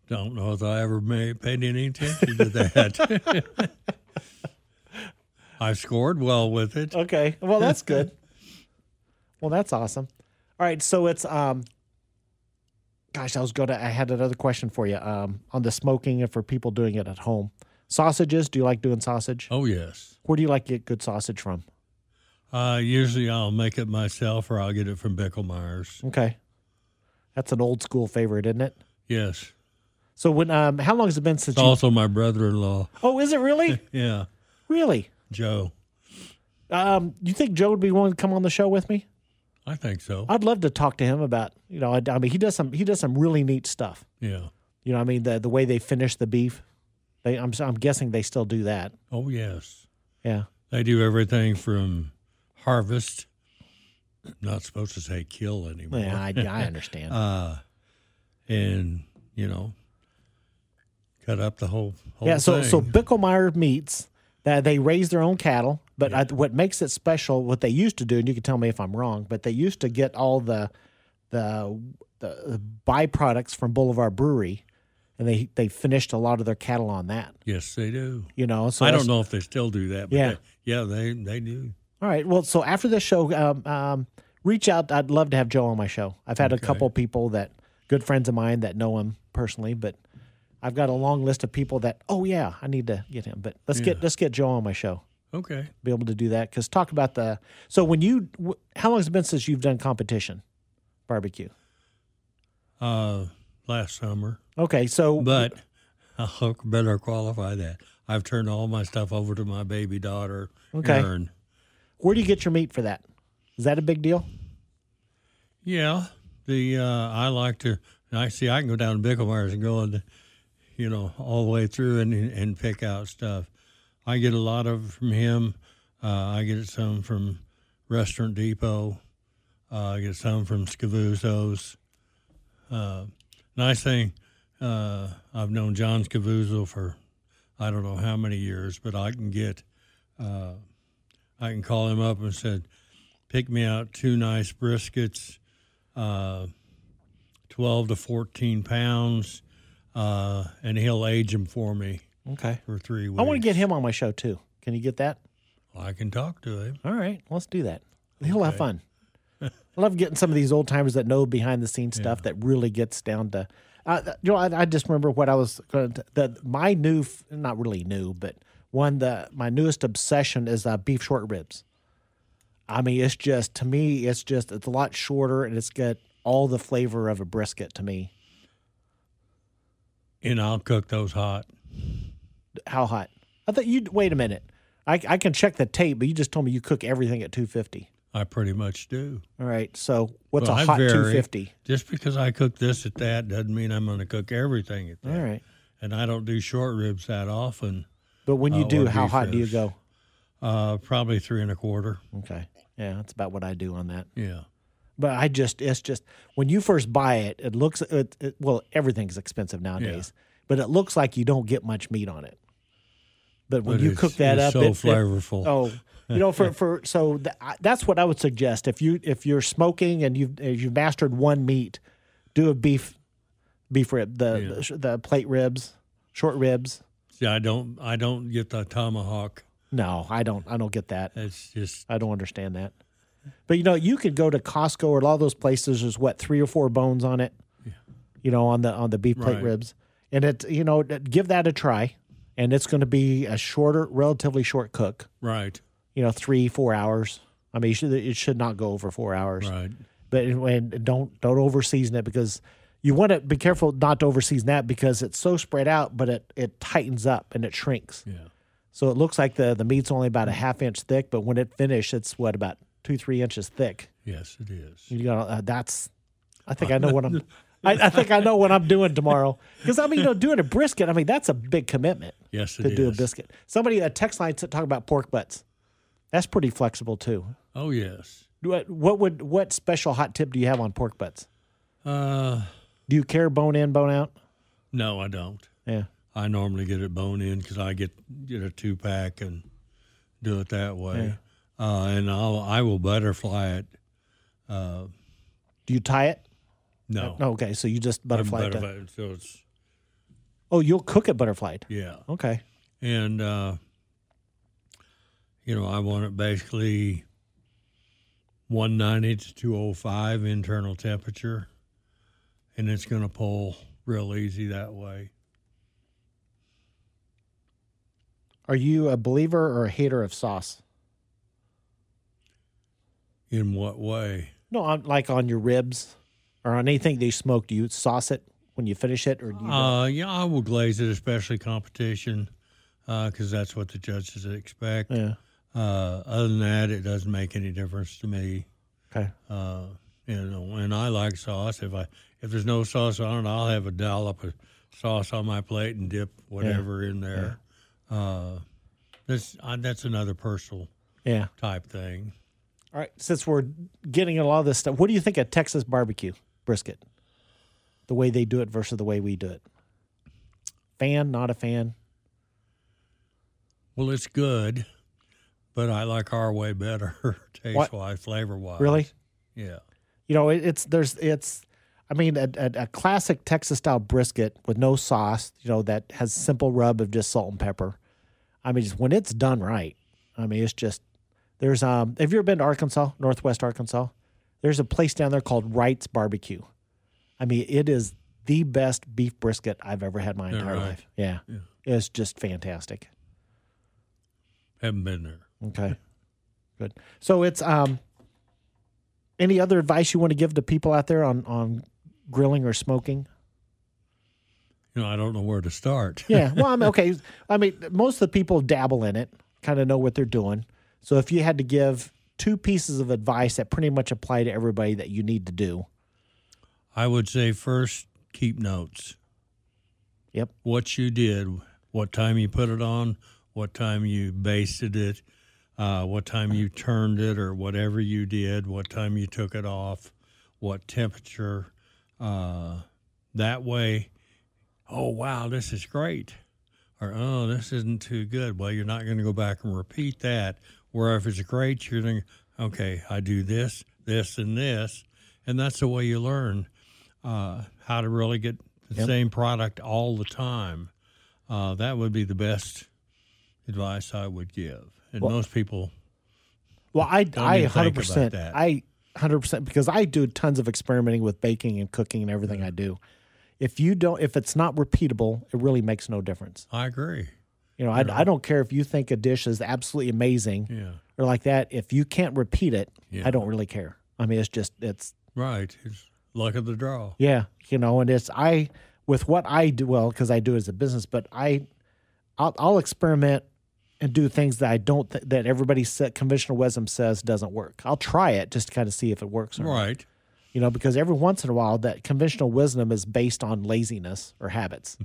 B: Don't know if I ever made, paid any attention to that. I scored well with it.
A: Okay. Well, that's good. well, that's awesome. All right. So it's um. Gosh, I was going to. I had another question for you. Um, on the smoking and for people doing it at home. Sausages. Do you like doing sausage?
B: Oh yes.
A: Where do you like to get good sausage from?
B: Uh, usually I'll make it myself, or I'll get it from Bichelmeyer's.
A: Okay. That's an old school favorite, isn't it?
B: Yes.
A: So when um how long has it been since
B: It's
A: you
B: also my brother-in-law.
A: Oh, is it really?
B: Yeah,
A: really?
B: Joe.
A: Um you think Joe would be willing to come on the show with me?
B: I think so.
A: I'd love to talk to him about, you know, I, I mean he does some he does some really neat stuff.
B: Yeah.
A: You know, I mean the the way they finish the beef. They I'm I'm guessing they still do that.
B: Oh yes.
A: Yeah.
B: They do everything from harvest. Not supposed to say kill anymore.
A: Yeah, I, I understand.
B: uh, and you know, cut up the whole whole
A: yeah, so
B: thing.
A: so Bichelmeyer meats that they raise their own cattle, but I, what makes it special, what they used to do, and you can tell me if I'm wrong, but they used to get all the the the byproducts from Boulevard Brewery, and they they finished a lot of their cattle on that.
B: yes, they do.
A: You know, so
B: I don't know if they still do that. But
A: Yeah.
B: they, yeah, they they do.
A: All right. Well, so after this show, um, um, reach out. I'd love to have Joe on my show. I've had a couple people that good friends of mine that know him personally, but I've got a long list of people that oh yeah, I need to get him. But let's get let's get Joe on my show.
B: Okay.
A: Be able to do that because talk about the. So when you, wh- how long has it been since you've done competition barbecue?
B: Uh, last summer,
A: Okay, so
B: but I'll better qualify that. I've turned all my stuff over to my baby daughter,
A: Okay.
B: Erin.
A: Where do you get your meat for that? Is that a big deal?
B: Yeah, the uh, I like to. I see. I can go down to Bichelmeyer's and go and, you know, all the way through and and pick out stuff. I get a lot of from him. Uh, I get some from Restaurant Depot. Uh, I get some from Scavuzzo's. Uh, nice thing, uh, I've known John Scavuzzo for I don't know how many years, but I can get. I can call him up and said, pick me out two nice briskets, uh, 12 to 14 pounds, uh, and he'll age them for me
A: Okay,
B: for three weeks.
A: I want to get him on my show too. Can you get that?
B: I can talk to him.
A: All right, let's do that. He'll have
B: Okay.
A: fun. I love getting some of these old timers that know behind the scenes stuff that really gets down to. Uh, you know, I, I just remember what I was going to. That my new, not really new, but one that my newest obsession is uh, beef short ribs. I mean, it's just to me, it's just it's a lot shorter and it's got all the flavor of a brisket to me.
B: And I'll cook those hot.
A: How hot? I thought you wait a minute. I, I can check the tape, but you just told me you cook everything at 250.
B: I pretty much do.
A: All right. So what's
B: Well,
A: a hot 250?
B: Just because I cook this at that doesn't mean I'm going to cook everything at that.
A: All right.
B: And I don't do short ribs that often.
A: But when you
B: Uh,
A: do, how hot do you go?
B: Uh, probably three and a quarter.
A: Okay. Yeah, that's about what I do on that.
B: Yeah.
A: But I just, it's just, when you first buy it, it looks, it, it, well, everything's expensive nowadays, but it looks like you don't get much meat on it. But when
B: But
A: you cook that
B: it's
A: up,
B: so
A: it- it-
B: flavorful.
A: oh, you know, for, for, so th- that's what I would suggest. If you, if you're smoking and you've, you've mastered one meat, do a beef, beef rib, the,
B: Yeah.
A: the, the plate ribs, short ribs.
B: See, I don't. I don't get the tomahawk.
A: No, I don't, I don't get that.
B: It's just
A: I don't understand that. But you know, you could go to Costco or a lot of those places. There's what three or four bones on it. Yeah. You know, on the on the beef plate
B: Right.
A: ribs, and it you know give that a try, and it's going to be a shorter, relatively short cook.
B: right.
A: You know, three four hours. I mean, should, it should not go over four hours.
B: Right.
A: But and don't don't over season it because you want to be careful not to over season that because it's so spread out, but it it tightens up and it shrinks.
B: Yeah.
A: So it looks like the the meat's only about a half inch thick, but when it finishes, it's what about two three inches thick.
B: Yes, it is.
A: You got uh, that's. I think I know what I'm. I, I think I know what I'm doing tomorrow because I mean, you know, doing a brisket. I mean, that's a big commitment
B: Yes,
A: to
B: is.
A: do a brisket. Somebody a text line to talk about pork butts. That's pretty flexible too.
B: Oh yes.
A: What what would what special hot tip do you have on pork butts?
B: Uh,
A: Do you care bone in, bone out?
B: no, I don't.
A: Yeah.
B: I normally get it bone in because I get get a two pack and do it that way. Uh, and I'll I will butterfly it. Uh,
A: Do you tie it?
B: no,
A: Oh, okay, so you just butterfly
B: butterfly it, so it's
A: Oh, you'll cook it butterflied.
B: yeah.
A: Okay.
B: and uh, you know I want it basically 190 to 205 internal temperature, and it's going to pull real easy that way.
A: Are you a believer or a hater of sauce?
B: In what way?
A: No, on, like on your ribs or on anything they smoke. Do you sauce it when you finish it, or do you?
B: Uh, yeah, I will glaze it, especially competition, because that's what the judges expect.
A: yeah.
B: Uh, other than that, it doesn't make any difference to me.
A: Okay.
B: Uh, you know, and I like sauce. If I if there's no sauce on it, I'll have a dollop of sauce on my plate and dip whatever in there. Uh, that's uh, that's another personal
A: Yeah.
B: type thing.
A: All right. Since we're getting a lot of this stuff, what do you think of Texas barbecue brisket? The way they do it versus the way we do it. Fan, not a fan.
B: Well, it's good, but I like our way better, taste wise, flavor wise.
A: Really?
B: Yeah.
A: You know, it, it's there's it's. I mean, a, a, a classic Texas style brisket with no sauce. You know, that has simple rub of just salt and pepper. I mean, just when it's done right. I mean, it's just there's um. Have you ever been to Arkansas, Northwest Arkansas? There's a place down there called Wright's Barbecue. I mean, it is the best beef brisket I've ever had in my entire
B: right.
A: life. Yeah.
B: Yeah.
A: it's just fantastic.
B: Haven't been there.
A: Okay. Good. So it's um any other advice you want to give to people out there on on grilling or smoking?
B: You know, I don't know where to start.
A: Yeah. Well, I'm okay. I mean, most of the people dabble in it, kind of know what they're doing. So if you had to give two pieces of advice that pretty much apply to everybody that you need to do.
B: I would say first keep notes.
A: Yep.
B: What you did, what time you put it on, what time you basted it, uh, what time you turned it, or whatever you did, what time you took it off, what temperature. Uh, that way, oh wow, this is great, or oh this isn't too good. Well, you're not going to go back and repeat that. Where if it's great, you're going, to okay, I do this, this, and this, and that's the way you learn uh, how to really get the
A: Yep.
B: same product all the time. Uh, that would be the best advice I would give. And
A: Well-
B: most people,
A: Well, I I
B: even think
A: hundred
B: about
A: percent
B: that.
A: I hundred percent because I do tons of experimenting with baking and cooking and everything I do. If you don't, if it's not repeatable, it really makes no difference.
B: I agree.
A: You know, I, I don't care if you think a dish is absolutely amazing
B: Yeah,
A: or like that. If you can't repeat it,
B: Yeah.
A: I don't really care. I mean, it's just it's
B: right. It's luck of the draw.
A: yeah, you know, and it's I with what I do well because I do it as a business, but I I'll, I'll experiment and do things that I don't th- that everybody said conventional wisdom says doesn't work. I'll try it just to kind of see if it works or not.
B: Right.
A: You know, because every once in a while that conventional wisdom is based on laziness or habits. Hmm.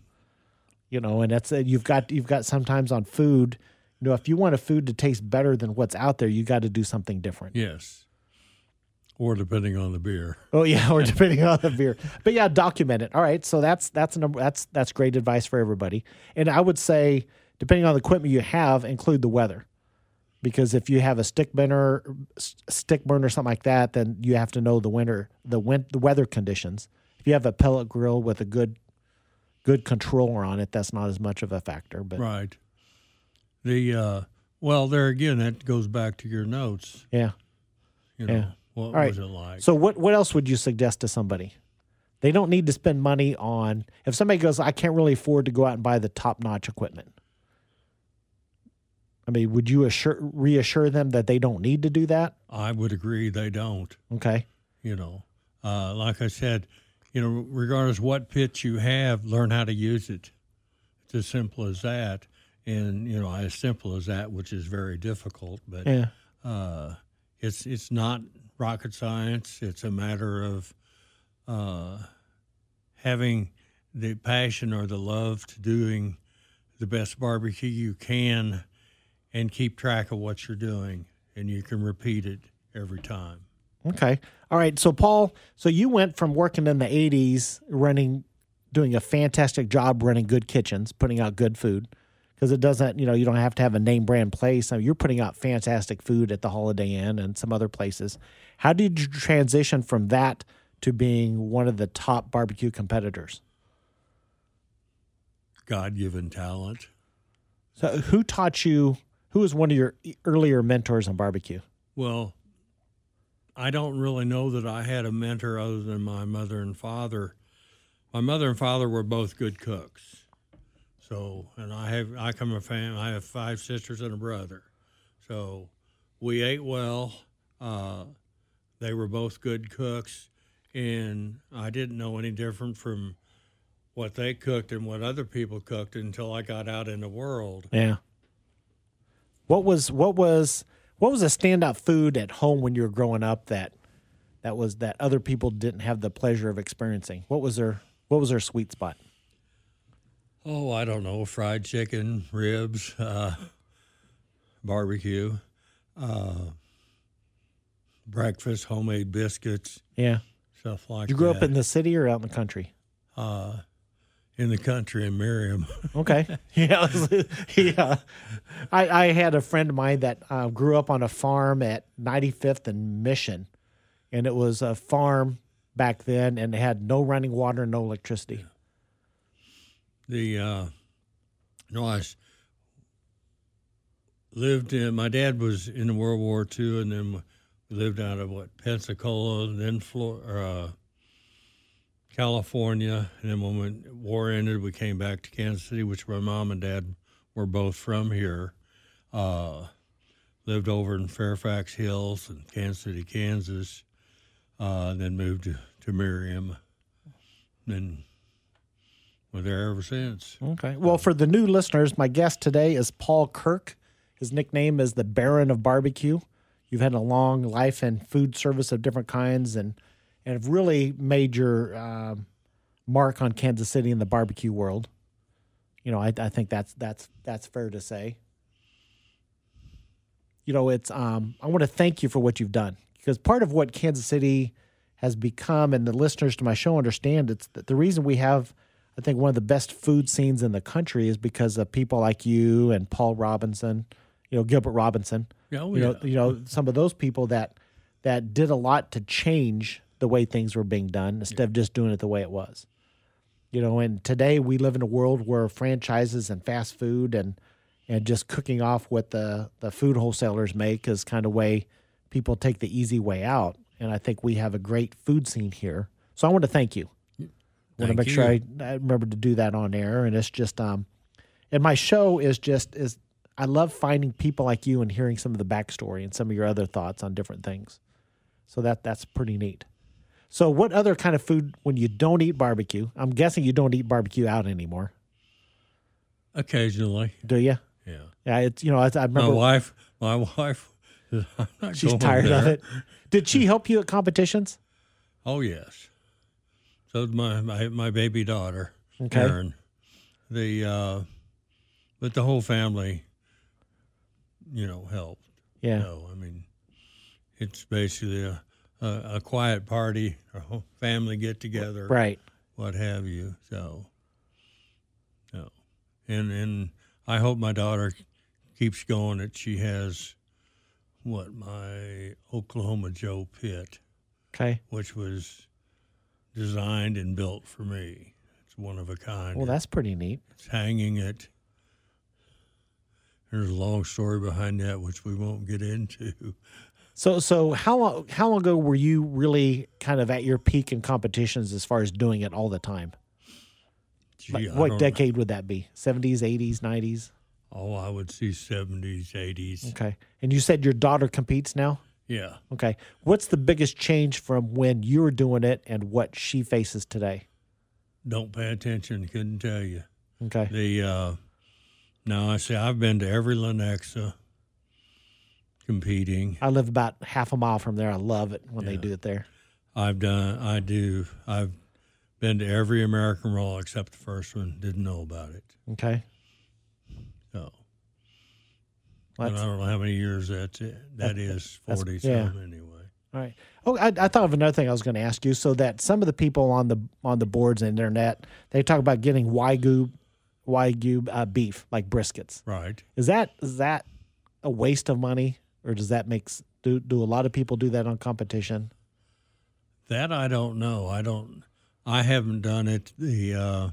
A: you know, and that's you've got you've got sometimes on food. You know, if you want a food to taste better than what's out there, you got to do something different.
B: Yes. Or depending on the beer.
A: Oh yeah, or depending on the beer. But yeah, document it. All right, so that's that's a number. That's that's great advice for everybody. And I would say, depending on the equipment you have, include the weather, because if you have a stick burner, stick burner, something like that, then you have to know the winter, the win- the weather conditions. If you have a pellet grill with a good good controller on it, that's not as much of a factor. But
B: Right. The uh well there again that goes back to your notes.
A: yeah.
B: You know,
A: Yeah.
B: what
A: right.
B: was it like?
A: So what what else would you suggest to somebody? They don't need to spend money on if somebody goes, I can't really afford to go out and buy the top notch equipment. I mean, would you assure reassure them that they don't need to do that?
B: I would agree they don't.
A: Okay.
B: you know uh, like i said you know regardless what pitch you have learn how to use it it's as simple as that and you know as simple as that which is very difficult but
A: Yeah.
B: uh, it's it's not rocket science it's a matter of uh, having the passion or the love to doing the best barbecue you can and keep track of what you're doing and you can repeat it every time
A: Okay. All right. So Paul, so you went from working in the 80s running doing a fantastic job running good kitchens, putting out good food because it doesn't, you know, you don't have to have a name brand place. I mean, you're putting out fantastic food at the Holiday Inn and some other places. How did you transition from that to being one of the top barbecue competitors?
B: god-given talent
A: So who taught you who was one of your earlier mentors on barbecue?
B: Well, I don't really know that I had a mentor other than my mother and father. My mother and father were both good cooks. So, and I have I come from a family. I have five sisters and a brother. So, we ate well. Uh, they were both good cooks, and I didn't know any different from what they cooked and what other people cooked until I got out in the world.
A: Yeah. What was what was what was a standout food at home when you were growing up that that was that other people didn't have the pleasure of experiencing? What was their what was their sweet spot?
B: Oh, I don't know. Fried chicken, ribs, uh, barbecue, uh, breakfast, homemade biscuits,
A: Yeah.
B: stuff like
A: You grew
B: that.
A: up in the city or out in the country?
B: uh, in the country in Merriam.
A: Okay. yeah. yeah. I, I had a friend of mine that uh, grew up on a farm at 95th and Mission, and it was a farm back then, and it had no running water, and no electricity.
B: the uh, no, I s- lived in. My dad was in the World War II, and then we lived out of what Pensacola, and then Florida. uh, California, and then when the war ended, we came back to Kansas City, which my mom and dad were both from here. Uh, lived over in Fairfax Hills and Kansas City, Kansas. Uh, then moved to, to Merriam, and we're there ever since.
A: Okay. Well, for the new listeners, my guest today is Paul Kirk. His nickname is the Baron of Barbecue. You've had a long life in food service of different kinds and and have really made your um, mark on Kansas City in the barbecue world. You know, I, I think that's that's that's fair to say. You know, it's um, I want to thank you for what you've done because part of what Kansas City has become, and the listeners to my show understand, it's that the reason we have I think one of the best food scenes in the country is because of people like you and Paul Robinson, you know Gilbert Robinson.
B: Oh,
A: you know, you know some of those people that that did a lot to change the way things were being done instead of just doing it the way it was. You know, and today we live in a world where franchises and fast food and and just cooking off what the the food wholesalers make is kind of way people take the easy way out. And I think we have a great food scene here. So I want to thank you. I want to
B: Thank
A: make sure. I, I remember to do that on air. And it's just um and my show is just is I love finding people like you and hearing some of the backstory and some of your other thoughts on different things. So that that's pretty neat. So what other kind of food when you don't eat barbecue? I'm guessing you don't eat barbecue out anymore,
B: Occasionally,
A: do you?
B: Yeah.
A: Yeah, it's you know I, I
B: My wife, my wife, I'm not
A: she's tired of it. Did she help you at competitions?
B: Oh yes. So my my, my baby daughter,
A: Okay.
B: Erin. The uh, but the whole family, you know, helped.
A: Yeah.
B: No, I mean, it's basically a, a, a quiet party, a family get together,
A: Right.
B: what have you. So, no, and and I hope my daughter keeps going. That she has what my Oklahoma Joe pit,
A: Okay.
B: which was designed and built for me. It's one of a kind.
A: Well, that's pretty neat.
B: It's hanging it. There's a long story behind that, which we won't get into.
A: So so how long how long ago were you really kind of at your peak in competitions as far as doing it all the time?
B: Gee,
A: Like, what decade would that be? Seventies, eighties, nineties?
B: Oh, I would see 70s, 80s.
A: Okay. And you said your daughter competes now?
B: Yeah.
A: Okay. What's the biggest change from when you were doing it and what she faces today?
B: Don't pay attention. Couldn't tell you.
A: Okay.
B: The uh, now I say I've been to every Lenexa competing.
A: I live about half a mile from there. I love it when they do it there.
B: I've done. I do. I've been to every American Royal except the first one. Didn't know about it.
A: Okay.
B: So.
A: Well,
B: and I don't know how many years that's it. That is
A: that's-
B: forty
A: yeah.
B: some anyway.
A: All right. Oh, I, I thought of another thing I was going to ask you. So that some of the people on the on the boards and internet, they talk about getting wagyu, wagyu uh, beef like briskets.
B: Right.
A: Is that is that a waste of money, or does that make s- do do a lot of people do that on competition?
B: That I don't know. I don't. I haven't done it. The uh,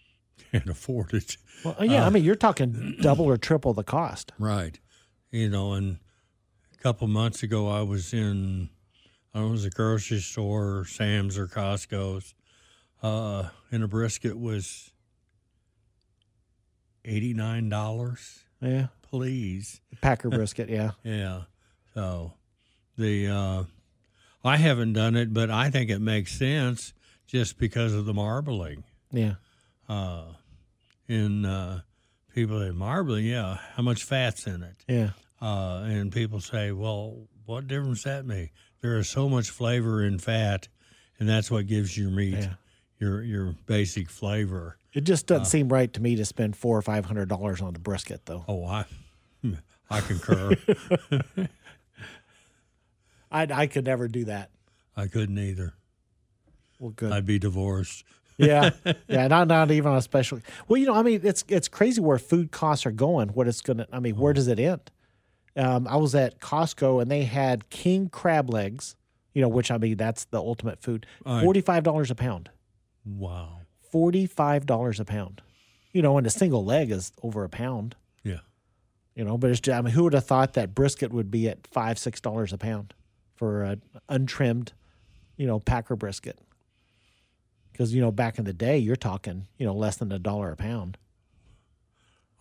B: can't afford it.
A: Well, yeah, I mean you're talking double or triple the cost.
B: Right. You know, and a couple months ago, I was in, I don't know, it was a grocery store, or Sam's or Costco's, uh, and a brisket was $89.
A: Yeah,
B: Please.
A: Packer brisket. Yeah,
B: Yeah. So the, uh, I haven't done it, but I think it makes sense just because of the marbling.
A: yeah,
B: Uh, in uh, people say marbling, yeah, how much fat's in it?
A: yeah.
B: Uh, and people say, well, what difference that make? There is so much flavor in fat, and that's what gives your meat
A: Yeah.
B: your your basic flavor.
A: It just doesn't seem right to me to spend four or five hundred dollars on the brisket, though.
B: Oh, I I concur.
A: I I could never do that.
B: I couldn't either.
A: Well, good.
B: I'd be divorced.
A: yeah, yeah, not not even on a special. Well, you know, I mean, it's it's crazy where food costs are going. What it's gonna. I mean, where does it end? Um, I was at Costco and they had king crab legs. You know, which I mean, that's the ultimate food. Forty five dollars a pound.
B: Wow.
A: Forty five dollars a pound. You know, and a single leg is over a pound.
B: Yeah.
A: You know, but it's just, I mean, who would have thought that brisket would be at five six dollars a pound for a untrimmed, you know, Packer brisket? Because you know, back in the day, you're talking, you know, less than a dollar a pound.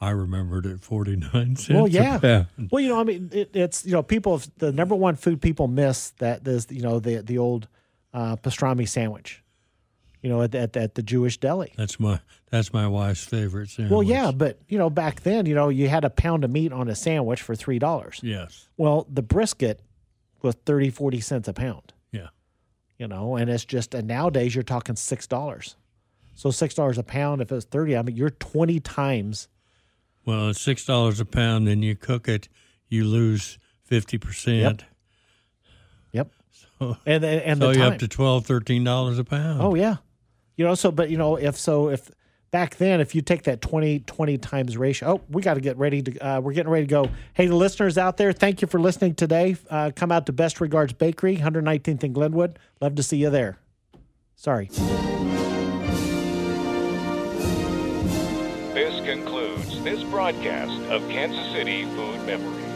B: I remembered at forty nine cents.
A: Well,
B: a
A: yeah.
B: pound.
A: Well, you know, I mean, it, it's you know, people the number one food people miss that is you know the the old uh, pastrami sandwich, you know, at, at at the Jewish deli.
B: That's my that's my wife's favorite sandwich.
A: Well, yeah, but you know, back then, you know, you had a pound of meat on a sandwich for three dollars.
B: Yes.
A: Well, the brisket was 30, 40 cents a pound.
B: Yeah.
A: You know, and it's just and nowadays you're talking six dollars. So six dollars a pound. If it's thirty, I mean, you're twenty times.
B: Well, it's six dollars a pound, and you cook it, you lose fifty percent.
A: Yep. yep.
B: So,
A: And and, and
B: so you
A: time.
B: up to twelve, thirteen dollars a pound.
A: Oh yeah. You know, so but you know, if so if back then if you take that 20 20 times ratio, oh, we got to get ready to uh, we're getting ready to go. Hey, the listeners out there, thank you for listening today. Uh, come out to Best Regards Bakery, 119th in Glenwood. Love to see you there. Sorry.
D: This concludes this broadcast of Kansas City Food Memories.